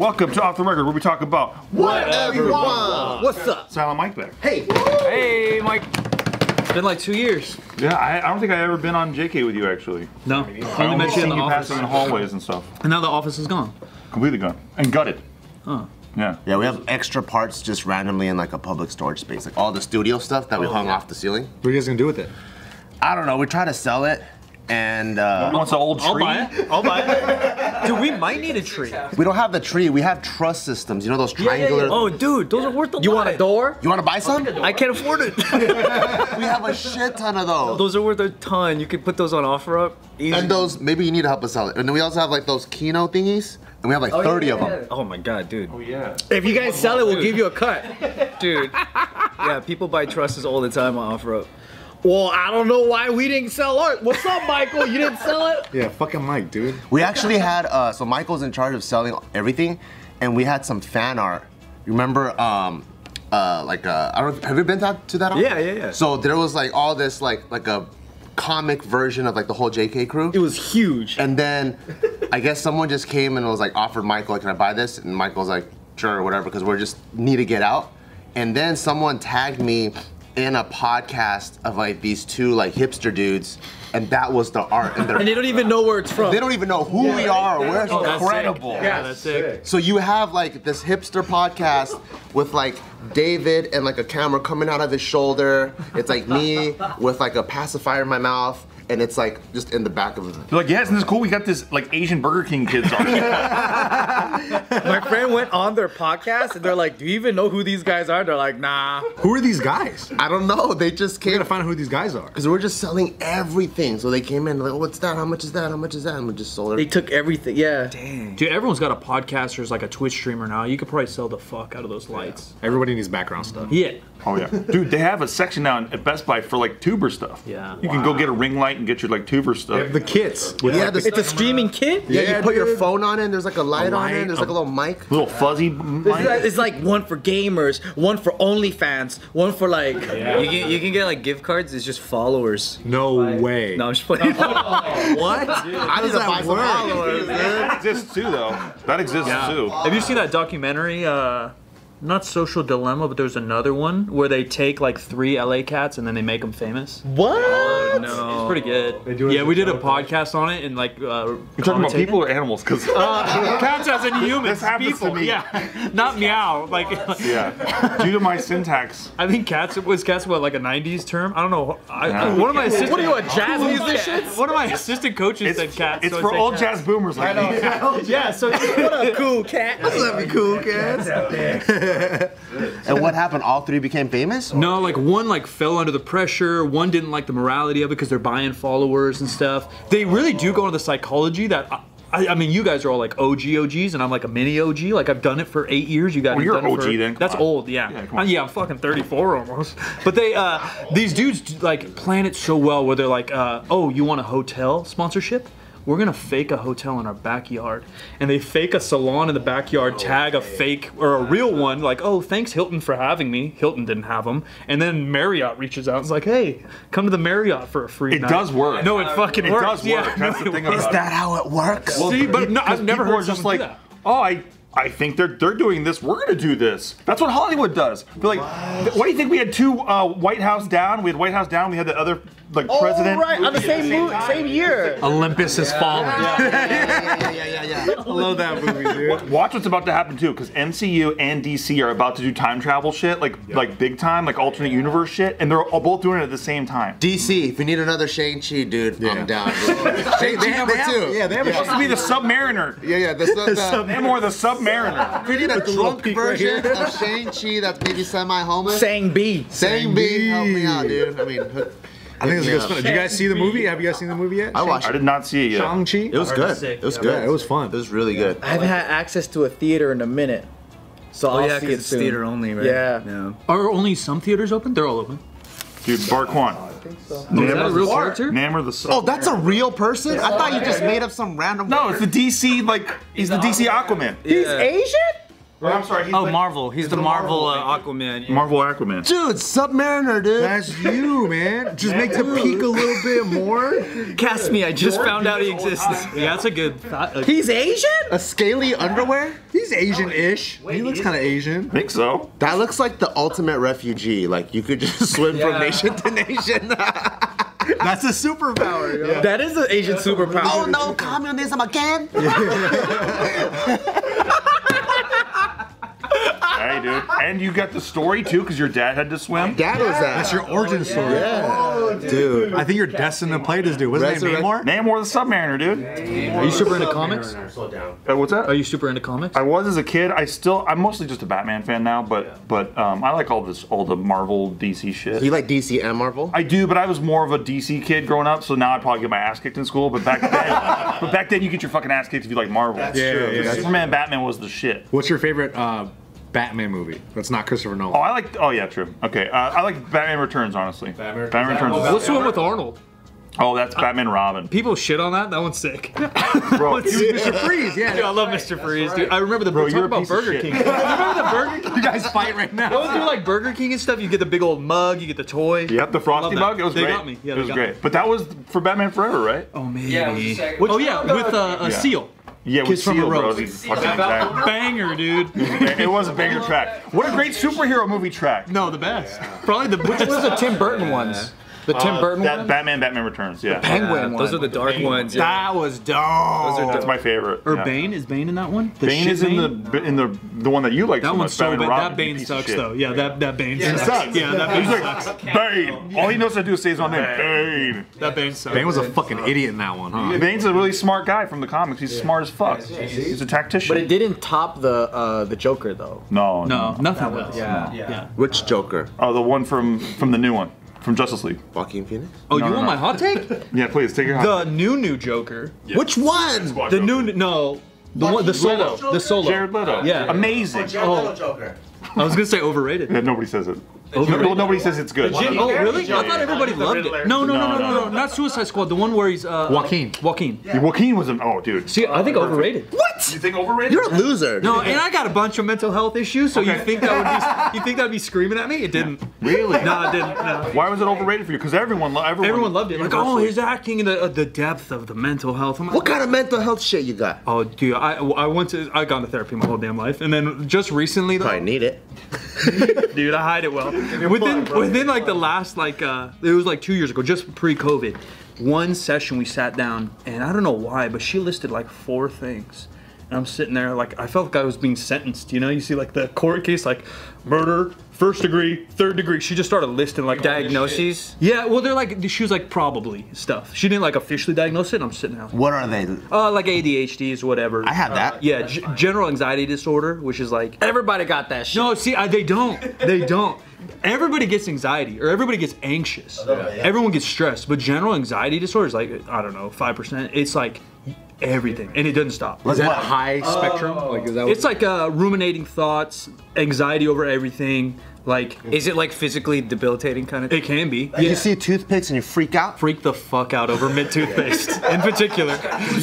Welcome to Off the Record, where we talk about Whatever you want. What's up? Silent Mike back. Hey. Hey, Mike. It's been like two years. Yeah, I, I don't think I ever been on JK with you actually. No, I only only met you in the you office. passing in hallways and stuff. And now the office is gone. Completely gone and gutted. Huh. Yeah. Yeah, we have extra parts just randomly in like a public storage space, like all the studio stuff that we oh, hung off the ceiling. What are you guys gonna do with it? I don't know. We try to sell it, and uh, Wants an old I'll tree. buy it. I'll buy it. Dude, we might need a tree. we don't have the tree. We have truss systems. You know those triangular. Yeah, yeah. Oh, dude, those are worth a You want a door? You want to buy some? I can't afford it. we have a shit ton of those. those are worth a ton. You can put those on OfferUp. Easy. And those, maybe you need to help us sell it. And then we also have like those Kino thingies, and we have like 30 of them. Oh my god, dude. Oh yeah. If you guys sell it, we'll give you a cut. Dude. Yeah, people buy trusses all the time on OfferUp. Well, I don't know why we didn't sell art. What's up, Michael? You didn't sell it? Yeah, fucking Mike, dude. We actually had, uh, so Michael's in charge of selling everything, and we had some fan art. You remember, um, uh, like, uh, I don't have you been to, to that? art? Yeah, yeah, yeah. So there was like all this, like, like a comic version of like the whole JK crew. It was huge. And then I guess someone just came and was like offered Michael, like, can I buy this? And Michael's like, sure, or whatever, because we're just need to get out. And then someone tagged me in a podcast of like these two like hipster dudes, and that was the art. And, And they don't even know where it's from. they don't even know who we are or where. Oh, that's Incredible. Sick. Yeah, that's sick. So you have like this hipster podcast with like David and like a camera coming out of his shoulder. It's like me with like a pacifier in my mouth, and it's like just in the back of the. They're like, yeah, isn't this cool? We got this like Asian Burger King kids on. My friend went on their podcast and they're like, "Do you even know who these guys are?" They're like, "Nah." Who are these guys? I don't know. They just came. We came gotta find out who these guys are. because we're just selling everything. So they came in like, "What's that? How much is that? How much is that?" And we just sold it. They took everything. Yeah. Dang. Dude, everyone's got a podcast or is like a Twitch streamer now. You could probably sell the fuck out of those lights. Everybody needs background stuff. Yeah. oh yeah, dude, they have a section now at Best Buy for like tuber stuff. Yeah. You can go get a ring light and get your like tuber stuff. the kits. With Yeah, like, this- It's a streaming kit. Yeah, Yeah, you put your dude. phone on it. and There's like a light, on it. light, There's a- like a little mic. Little fuzzy It's mic. like, it's like one for gamers, one for OnlyFans, one for like. You can, you can get like gift cards. It's just followers. no way. No, I'm just playing. what? I need to buy some. That exists too, though. That exists too. Have you seen that documentary? Uh, not Social Dilemma, but there's another one where they take like three LA cats and then they make them famous. What? No, it's pretty good. They do it yeah, as we did a joke, podcast on it and like. Uh, You're talking about people or animals? Because cats as in humans. This happens to people. me. Yeah, not meow. Like, yeah, due to my syntax. I think cats was cats what like a '90s term. I don't know. I, Yeah. one of my assistant. What are you, a jazz musician? One of my assistant coaches It's, said cats. it's so for old cats. jazz boomers like me. Yeah, so What a cool cat. That'd be cool, kids. and what happened? All three became famous? No, like one like fell under the pressure. One didn't like the morality because they're buying followers and stuff. They really do go into the psychology that. I, I, I mean, you guys are all like OG OGs, and I'm like a mini OG. Like I've done it for eight years. You guys, Well, you're OG for- then, That's on. old, yeah. Yeah, Uh, yeah, I'm fucking 34 almost. But they, uh, these dudes like plan it so well where they're like, uh, oh, you want a hotel sponsorship? We're gonna fake a hotel in our backyard, and they fake a salon in the backyard, tag a fake or a real one, like, oh, thanks Hilton for having me. Hilton didn't have them, and then Marriott reaches out and is like, hey, come to the Marriott for a free It night. does work. No, it fucking It works. does work. Yeah, That's no, the thing works. about Is that how it works? See, but no, I've never people heard are just someone like, do that. oh, I, I think they're they're doing this. We're gonna do this. That's what Hollywood does. They're like, what do you think? We had two uh, White House down. We had White House down. We had the other like oh, president. Oh, right, on the same movie, same year. Olympus has fallen. yeah, yeah, yeah, yeah. I love that movie, dude. Watch what's about to happen too, because MCU and DC are about to do time travel shit, like like big time, like alternate universe shit, and they're all both doing it at the same time. DC, if you need another Shang-Chi, dude, Yeah. I'm down. Shang-Chi number two. Yeah, they have Supposed to be the Submariner. Yeah, yeah. This, the, the, Namor the Submariner. if you need a little drunk peak right version of Shang-Chi that's maybe semi-homeless, Sang B. Sang B, help me out, dude. I mean, hook- I think it's a Yeah. good spin. Did you guys see the movie? Have you guys seen the movie yet? I watched I did not see it yet. Shang-Chi? It was good. sick. It was Yeah. good. Yeah, it was fun. It was really good. I haven't had access to a theater in a minute, so Oh I'll yeah, see because it soon. theater only, right? Yeah. Are only some theaters open? They're all open. Dude, Bart Kwan. Is that a real character? Namor the Sub. Oh, that's a real person? I thought you just made up some random. no, it's the DC like he's the DC Aquaman. He's Asian? I'm sorry. He's Oh, like- Marvel. He's the, Marvel, uh, Aquaman. yeah. Marvel Aquaman. Dude, Submariner, dude. That's you, man. Just make the peak a little bit more. Cast me. I just found out he exists. Yeah, that's a good. Uh, He's Asian? A scaly underwear? He's Asian-ish. He looks kind of Asian. think so. That looks like the ultimate refugee. Like you could just swim from nation to nation. That's a superpower. Yo. That is an Asian superpower. oh no, communism again? Hey, dude. And you got the story too, because your dad had to swim. That was that. That's your origin story. Yeah. Dude. I think you're destined to play this dude. Wasn't it Resurrect- Namor? Namor the Submariner, dude. are you super into comics? Uh, what's that? Are you super into comics? I was as a kid. I still. I'm mostly just a Batman fan now, but but um, I like all this all the Marvel DC shit. You like DC and Marvel? I do, but I was more of a DC kid growing up, so now I'd probably get my ass kicked in school. But back then, but back then you get your fucking ass kicked if you like Marvel. That's true, yeah. Superman, Batman was the shit. What's your favorite uh, Batman movie? That's not Christopher Nolan. Oh, I like. Oh yeah, true. Okay, uh, I like Batman Returns. Honestly, Batman, Returns. is- What's the one with Arnold? Oh, that's Batman Robin. People shit on that. That one's sick. Bro, Mr. Freeze, yeah. Dude, I yeah. love Mr. Freeze, dude. I remember the Bro, talk you're about Burger shit. King. remember the Burger King? You guys fight right now. Don't do like Burger King and stuff. You get the big old mug, you get the toy. Yep, the Frosty Love that. mug. It was They great. got me. Yeah, it was great. me. But that was for Batman Forever, right? Oh man. Yeah, it second- oh yeah, with uh, a Yeah. seal. Yeah, with Kiss from a Seal, bro. Rose. the fucking exact- Banger, dude. It was a banger track. What a great superhero movie track. No, the best. Probably the Which was the Tim Burton ones? The Tim Burton That ones? Batman, Batman Returns. Yeah, Penguin Those one. are the dark ones. Yeah. That was dope. that's my favorite. Or yeah. Bane is Bane in that one? The Bane is in Bane? the in the the one that you like That so one's much. so bad. That Bane sucks though. Yeah, that that Bane It sucks. sucks. Yeah, that Bane He's sucks. like Bane. All he knows how to do is say his own name. Bane. That Bane sucks. Bane was a fucking idiot in that one, huh? Bane's a really smart guy from the comics. He's smart as fuck. He's a tactician. But it didn't top the uh, the Joker though. no, No, nothing does. Yeah. Yeah. Which Joker? Oh, the one from from the new one from Justice League. Joaquin Phoenix? Oh, No, you no, want no. my hot take? Yeah, please take your hot. the new new Joker. Which one? The new no. The one, the solo, the solo. Jared Leto. Yeah. amazing. Oh, I was gonna say overrated. Yeah, nobody says it. Overrated? Well, nobody says it's good. Oh, really? I thought everybody loved it. No, no, no, no, no, no, not Suicide Squad. The one where he's uh, Joaquin. Joaquin. Joaquin was an oh, dude. See, I think overrated. What? You think overrated? You're a loser. No, and I got a bunch of mental health issues, so you think that would be you think that would be screaming at me? It didn't. Really? No, it didn't. No. Why was it overrated for you? Because everyone, lo- everyone, Everyone loved it. Like, oh, universally- his acting and the, uh, the depth of the mental health. I'm like, What kind of mental health shit you got? Oh, dude, I, I went to I gone to therapy my whole damn life, and then just recently, though, Probably need it. dude, I hide it well. Within within like the last like uh, it was like two years ago, just pre-COVID. One session we sat down, and I don't know why, but she listed like four things. And I'm sitting there like I felt like I was being sentenced. You know, you see like the court case, like murder, first degree, third degree. She just started listing like all this shit. Diagnoses. Yeah, well, they're like she was like probably stuff. She didn't like officially diagnose it. And I'm sitting there, What are they? uh, like ADHDs, whatever. I have that. Yeah, g- general anxiety disorder, which is like Everybody got that shit. no, see, I, they don't. They don't. Everybody gets anxiety or everybody gets anxious. Everyone gets stressed, but general anxiety disorder is like I don't know, five percent. It's like everything, and it doesn't stop. Is that high spectrum? Like, is that It's like uh, ruminating thoughts, anxiety over everything. Like Is it like physically debilitating kind of? it can be. You see toothpicks and you freak out? Freak the fuck out over mint toothpaste in particular.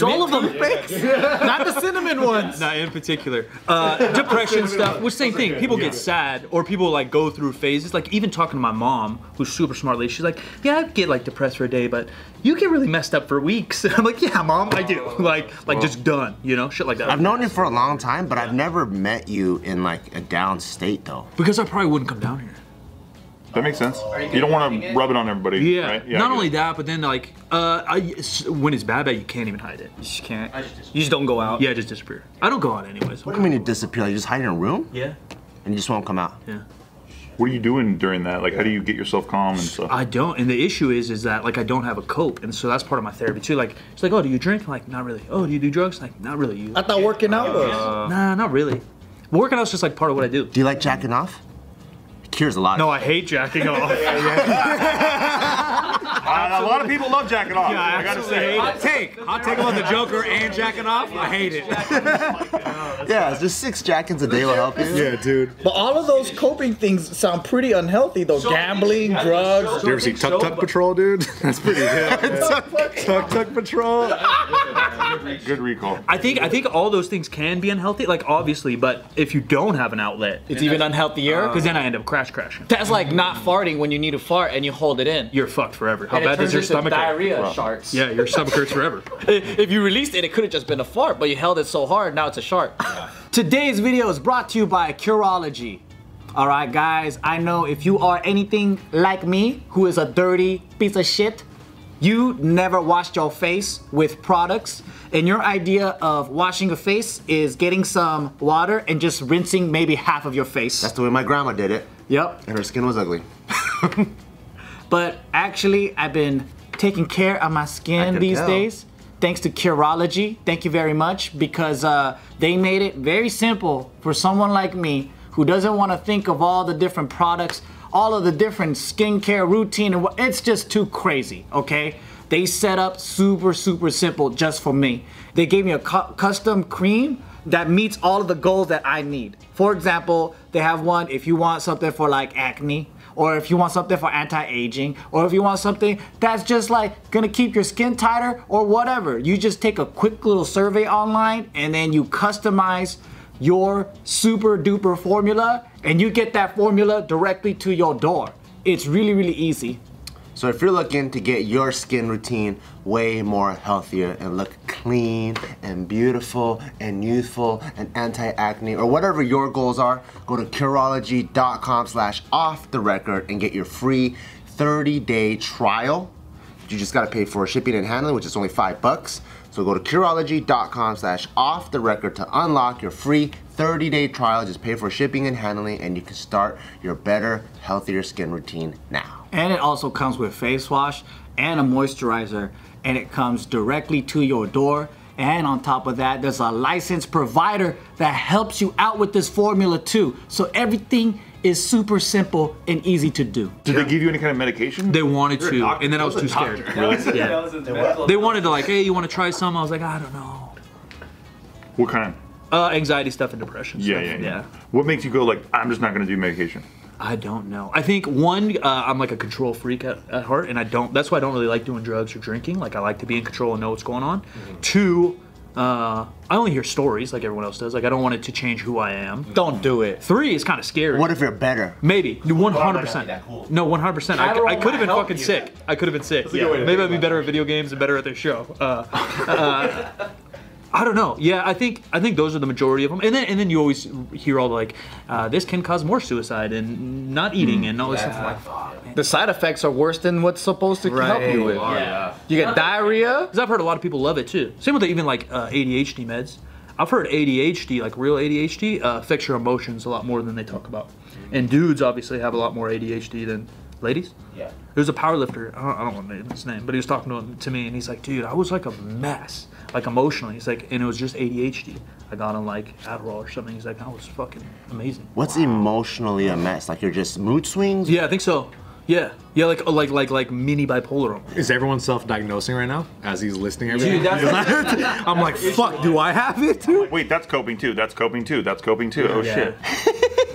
all of them. Not the cinnamon ones. Not in particular. Uh, depression stuff. Well, same thing. People get sad, or people like go through phases. Like even talking to my mom, who's super smart lady, she's like, "Yeah, I get like depressed for a day, but you get really messed up for weeks." I'm like, "Yeah, mom, I do." Like, like just done, you know, shit like that. I've known you for a long time, but I've never met you in like a down state though. because I probably wouldn't come down here. That makes sense. You don't want to rub it on everybody. Yeah. Right? Not only that, but then like, uh, I, s- when it's bad, bad, you can't even hide it. You just can't. You just don't go out. Yeah, just disappear. I don't go out anyways. What do you mean you disappear? Like, you just hide in a room Yeah. and you just won't come out? Yeah. What are you doing during that? Like, how do you get yourself calm and stuff? I don't, and the issue is, is that like I don't have a cope, and so that's part of my therapy too. Like it's like, oh, do you drink? I'm like, not really. Oh, do you do drugs? Like, not really. You? I thought working out was. Uh, nah, not really. Working out's just like part of what I do. Do you like jacking off? It cures a lot. No, I hate jacking off. Uh, a lot of people love jacking off. I gotta say. Hot take. Hot take about the Joker and jacking off. I hate it. Yeah, it's just six jackins a day will help you. Yeah, dude. But all of those coping things sound pretty unhealthy though. Gambling, drugs. You ever see Tuck Tuck Patrol, dude? That's pretty good. Tuck Tuck Patrol. Good recall. I think I think all those things can be unhealthy, like obviously, but if you don't have an outlet, It's even unhealthier. because then I end up crash crashing. That's like not farting when you need to fart and you hold it in. You're fucked forever. How bad does your into stomach hurt? diarrhea sharks. Yeah, your stomach hurts forever. If you released it, it could have just been a fart, but you held it so hard, now it's a shark. Today's video is brought to you by Curology. All right, guys, I know if you are anything like me, who is a dirty piece of shit, you never washed your face with products, and your idea of washing a face is getting some water and just rinsing maybe half of your face. That's the way my grandma did it, yep. and her skin was ugly. But actually, I've been taking care of my skin these tell. days. Thanks to Curology. Thank you very much because uh, they made it very simple for someone like me who doesn't want to think of all the different products, all of the different skincare routine, and what, it's just too crazy, okay? They set up super, super simple just for me. They gave me a cu- custom cream that meets all of the goals that I need. For example, they have one if you want something for like acne, or if you want something for anti-aging, or if you want something that's just like gonna keep your skin tighter or whatever. You just take a quick little survey online and then you customize your super duper formula and you get that formula directly to your door. It's really, really easy. So if you're looking to get your skin routine way more healthier and look clean and beautiful and youthful and anti-acne or whatever your goals are, go to Curology.com slash off the record and get your free 30-day trial. You just gotta pay for shipping and handling, which is only five bucks. So go to Curology.com slash off the record to unlock your free 30-day trial. Just pay for shipping and handling and you can start your better, healthier skin routine now. And it also comes with face wash and a moisturizer, and it comes directly to your door. And on top of that, there's a licensed provider that helps you out with this formula too. So everything is super simple and easy to do. Did they give you any kind of medication? They wanted You're to, and then I was That too a scared. doctor. Yeah. They wanted to like, hey, you want to try some? I was like, I don't know. What kind? Uh, anxiety stuff and depression. Yeah, stuff. yeah, yeah, What makes you go like, I'm just not gonna do medication? I don't know. I think one, uh, I'm like a control freak at, at heart, and I don't. That's why I don't really like doing drugs or drinking. Like I like to be in control and know what's going on. Two, uh, I only hear stories like everyone else does. Like I don't want it to change who I am. Don't do it. Three is kind of scary. What if you're better? Maybe 100. percent cool. No, 100. percent I, I could have been fucking you. sick. I could have been sick. Yeah. good way to Maybe I'd be better at video games and better at their show. Uh, uh, I don't know. Yeah, I think I think those are the majority of them. And then and then you always hear all the like, uh, this can cause more suicide and not eating and all this stuff. Like, fuck, man. The side effects are worse than what's supposed to help you with. Yeah. You get diarrhea. Because I've heard a lot of people love it too. Same with even like uh, ADHD meds. I've heard ADHD, like real ADHD, uh, affects your emotions a lot more than they talk about. And dudes obviously have a lot more ADHD than ladies. Yeah. There's a power lifter. I don't, I don't want to name his name, but he was talking to, to me, and he's like, "Dude, I was like a mess, like emotionally." He's like, and it was just ADHD. I got on like Adderall or something. He's like, "I was fucking amazing." What's emotionally a mess? Like you're just mood swings? Yeah, I think so. Yeah, yeah, like oh, like like like mini bipolar. almost. Is everyone self-diagnosing right now as he's listing everything? Dude, that's I'm like, fuck, do I have it too? Wait, that's coping too. That's coping too. That's coping too. Oh shit.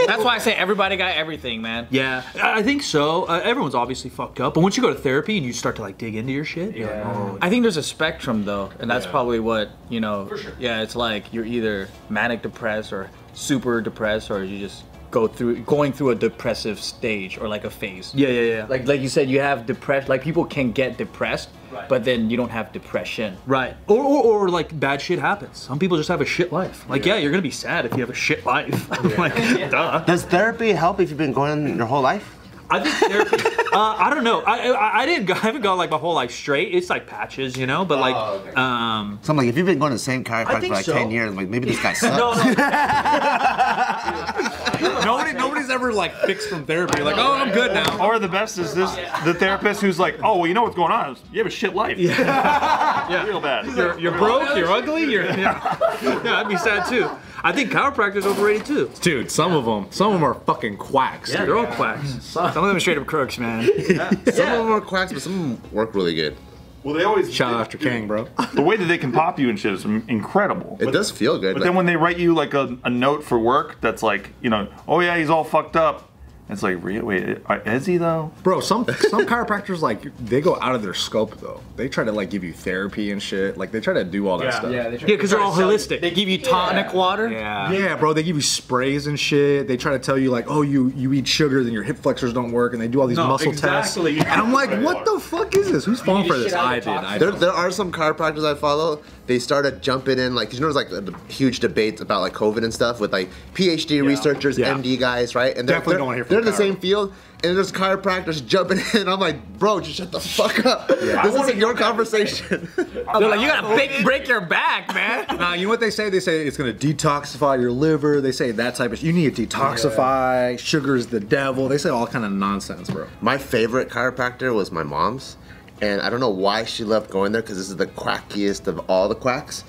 That's why I say everybody got everything, man. Yeah, I I think so. Uh, everyone's obviously fucked up, but once you go to therapy and you start to like dig into your shit, you're like, oh, I think there's a spectrum though, and that's probably what you know. Yeah, it's like you're either manic depressed or super depressed, or you just go through going through a depressive stage or like a phase. yeah, yeah, yeah. Like like you said, you have depressed. Like people can get depressed, but then you don't have depression. right, or, or or like bad shit happens. Some people just have a shit life. Like, yeah, you're gonna be sad if you have a shit life. like, duh. Does therapy help if you've been going your whole life? I think therapy. uh, I don't know. I, I I didn't. Go, I haven't gone like my whole life straight. It's like patches, you know. But like, okay. um, So I'm like, if you've been going to the same chiropractor for think like so. 10 years, like maybe this guy sucks. no, no. Nobody, nobody's ever like fixed from therapy. Like, oh, I'm good now. Or the best is this the therapist who's like, oh well, you know what's going on? You have a shit life. Yeah. Real bad. You're, you're broke. You're ugly. You're yeah. yeah. I'd be sad too. I think chiropractor's overrated too. Dude, some of them, some of them are fucking quacks. Yeah, dude. they're all quacks. Some of them are straight up crooks, man. yeah. Some of them are quacks, but some of them work really good. Well, they always Shout out to Kang, bro. the way that they can pop you and shit is incredible. It does feel good. But like- then when they write you like a, a note for work that's like, you know, oh yeah, he's all fucked up, It's like, re- wait, uh, is he though? Bro, some some chiropractors like they go out of their scope though. They try to like give you therapy and shit. Like they try to do all that stuff. Yeah, because they're all holistic. They give you tonic water. yeah. Yeah, bro, they give you sprays and shit. They try to tell you like, oh, you you eat sugar, then your hip flexors don't work, and they do all these No, muscle exactly. tests. And I'm like, what the fuck is this? Who's falling for this? I did. I There, there are some chiropractors I follow. They started jumping in, like, 'cause you know, there's like a, a huge debates about like COVID and stuff with like PhD researchers, Yeah. MD guys, right? And they're, Definitely they're, don't wanna hear from they're in the same field, and there's chiropractors jumping in. I'm like, bro, just shut the fuck up. This isn't your conversation. They're like, you gotta break, break your back, man. Nah, you know what they say? They say it's gonna detoxify your liver. They say that type of. You need to detoxify. Sugar's the devil. They say all kind of nonsense, bro. my favorite chiropractor was my mom's, and I don't know why she loved going there because this is the quackiest of all the quacks.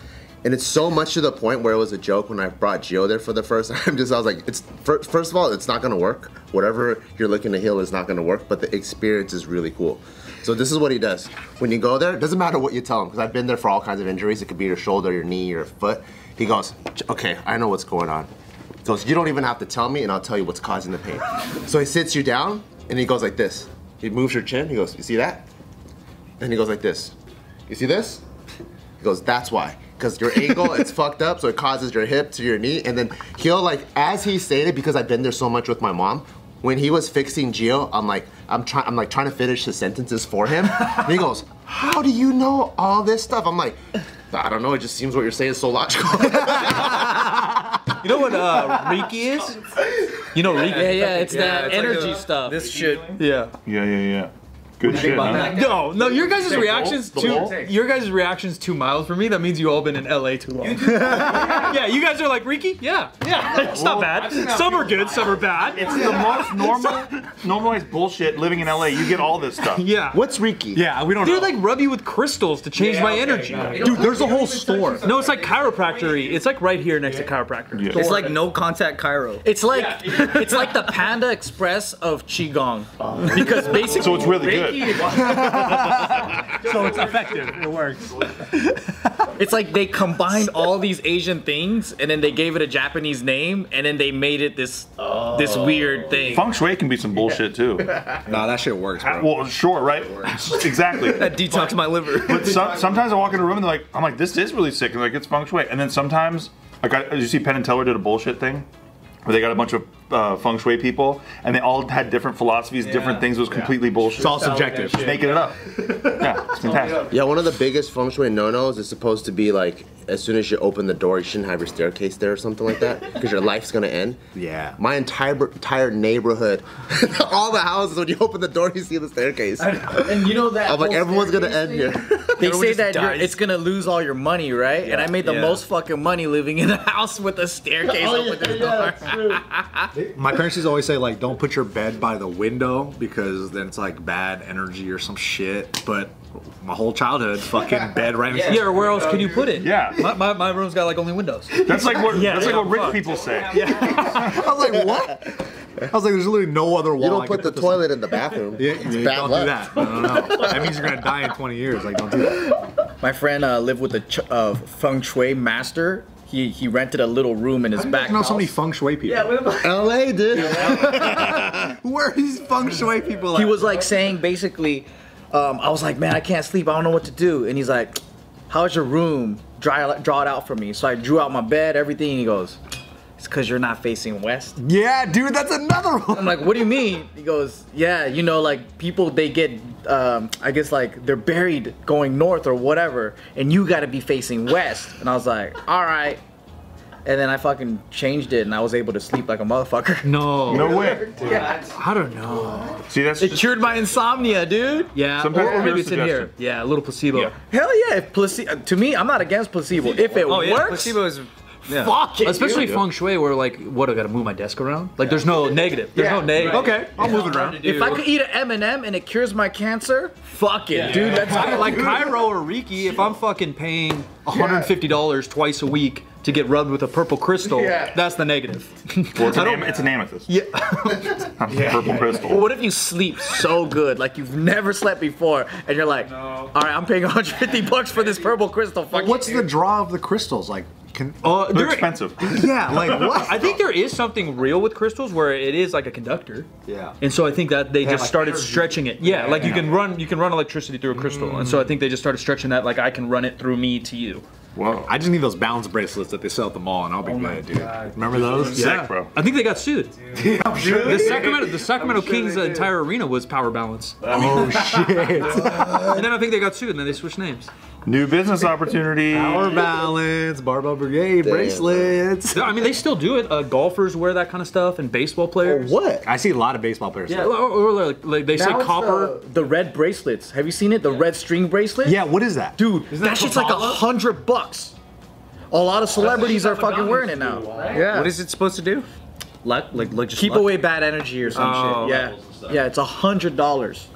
And it's so much to the point where it was a joke when I brought Gio there for the first time. Just I was like, it's first of all, it's not gonna work. Whatever you're looking to heal is not gonna work, but the experience is really cool. So this is what he does. When you go there, it doesn't matter what you tell him because I've been there for all kinds of injuries. It could be your shoulder, your knee, your foot. He goes, okay, I know what's going on. He goes, you don't even have to tell me, and I'll tell you what's causing the pain. So he sits you down, and he goes like this. He moves your chin. He goes, you see that? And he goes like this. You see this? He goes, that's why. Because your ankle it's fucked up, so it causes your hip to your knee. And then he'll like, as he stated, because I've been there so much with my mom, when he was fixing Gio, I'm like, I'm trying, I'm like trying to finish his sentences for him. and he goes, how do you know all this stuff? I'm like, I don't know. It just seems what you're saying is so logical. You know what uh, Reiki is? You know Reiki? Yeah, yeah, it's that it's like energy a- stuff. This shit. Yeah. Yeah, yeah, yeah. Good shit, huh? No, no, your guys' Say reactions bowl? The bowl? Your guys' reactions too mild for me. That means you all been in LA too long. yeah, you guys are like Reiki. Yeah, yeah. It's not bad. Some are good, some are bad. It's the most normal, normalized bullshit living in LA. You get all this stuff. yeah. What's Reiki? Yeah, we don't They know. like rub you with crystals to change my energy. Dude, there's a whole store. No, it's like chiropractory. It's like right here next to chiropractor. Yeah. It's like no contact chiro. It's like it's like the Panda Express of qigong, oh. because basically So it's really Reiki good. So it's effective. It works. It's like they combined all these Asian things and then they gave it a Japanese name and then they made it this this weird thing. Feng Shui can be some bullshit too. Nah, that shit works, bro. Well, sure, right? Exactly. That detox my liver. But some, sometimes I walk in a room and they're like, I'm like, this is really sick. And they're like, it's feng shui. And then sometimes, like, I, you see Penn and Teller did a bullshit thing where they got a bunch of uh, feng shui people and they all had different philosophies, different things. It was completely bullshit. It's all subjective. Just making it up. Yeah, it's fantastic. Yeah, one of the biggest feng shui no-nos is supposed to be like, as soon as you open the door, you shouldn't have your staircase there or something like that, because your life's gonna end. Yeah. My entire entire neighborhood, all the houses, when you open the door, you see the staircase. And you know that I'm like, everyone's gonna staircase end thing? here. They say that you're, it's gonna lose all your money, right? Yeah. And I made the Yeah. most fucking money living in a house with a staircase oh, open this door. My parents used to always say like, don't put your bed by the window because then it's like bad energy or some shit. But my whole childhood, fucking bed right next to Yeah, or where else can you put it? Yeah. My, my, my room's got like only windows. That's like what, Yeah, that's like what rich fuck. people say. Yeah. I was like, what? I was like, there's literally no other wall. You I don't put the toilet in the bathroom. Yeah, it's yeah, bad don't luck. do that. No, no, no. That means you're gonna die in 20 years. Like, don't do that. My friend uh, lived with a ch- uh, feng shui master. He he rented a little room in his back I know so many feng shui people. Yeah, LA, dude. Where are these feng shui people? He was like saying basically, um, I was like, man, I can't sleep. I don't know what to do. And he's like, how's your room? Draw, draw it out for me. So I drew out my bed, everything. And he goes, it's because you're not facing west. Yeah, dude, that's another one. I'm like, what do you mean? He goes, yeah, you know, like people, they get, um, I guess like they're buried going north or whatever, and you got to be facing west. And I was like, all right. And then I fucking changed it, and I was able to sleep like a motherfucker. No. No way. Yeah. I don't know. See, that's It just, cured my insomnia, dude. Yeah, Sometimes or, or maybe it's in here. Yeah, a little placebo. Yeah. Hell yeah! If placebo, to me, I'm not against placebo. If it Oh yeah, works, placebo is. Yeah. fuck it. Especially dude. feng shui, where like, what? I gotta move my desk around. Like, there's no negative. There's no negative. Okay, I'll move it around. If I could eat an M&M and it cures my cancer, fuck it, dude. Let's I- like chiro or Reiki, if I'm fucking paying $150 twice a week to get rubbed with a purple crystal, Yeah. that's the negative. well, it's, an, am- it's an amethyst. yeah. Purple crystal. What if you sleep so good, like you've never slept before, and you're like, all right, I'm paying 150 bucks for this purple crystal. Fuck What's it, the draw of the crystals? Like, Can, Uh, They're there- expensive. yeah, like what? I think there is something real with crystals where it is like a conductor. Yeah. And so I think that they just like started energy. stretching it. Yeah, like you can run you can run electricity through a crystal. And so I think they just started stretching that like I can run it through me to you. Whoa. I just need those balance bracelets that they sell at the mall, and I'll be good, dude. Remember those? Sick, bro. I think they got sued. The Sacramento the Sacramento Kings entire arena was power balance. Oh shit! And then I think they got sued and then they switched names. New business opportunity. Power balance, barbell brigade bracelets. I mean they still do it. Uh, golfers wear that kind of stuff and baseball players. What? I see a lot of baseball players. Yeah, or, or like, like they say Now it's copper. The, the red bracelets. Have you seen it? The red string bracelet? Yeah, what is that? Dude, that shit's like a hundred bucks. A lot of celebrities are fucking wearing it now. Yeah. What is it supposed to do? Luck, like, like just Keep luck? away bad energy or some Oh. shit. Yeah. Yeah, it's a hundred dollars.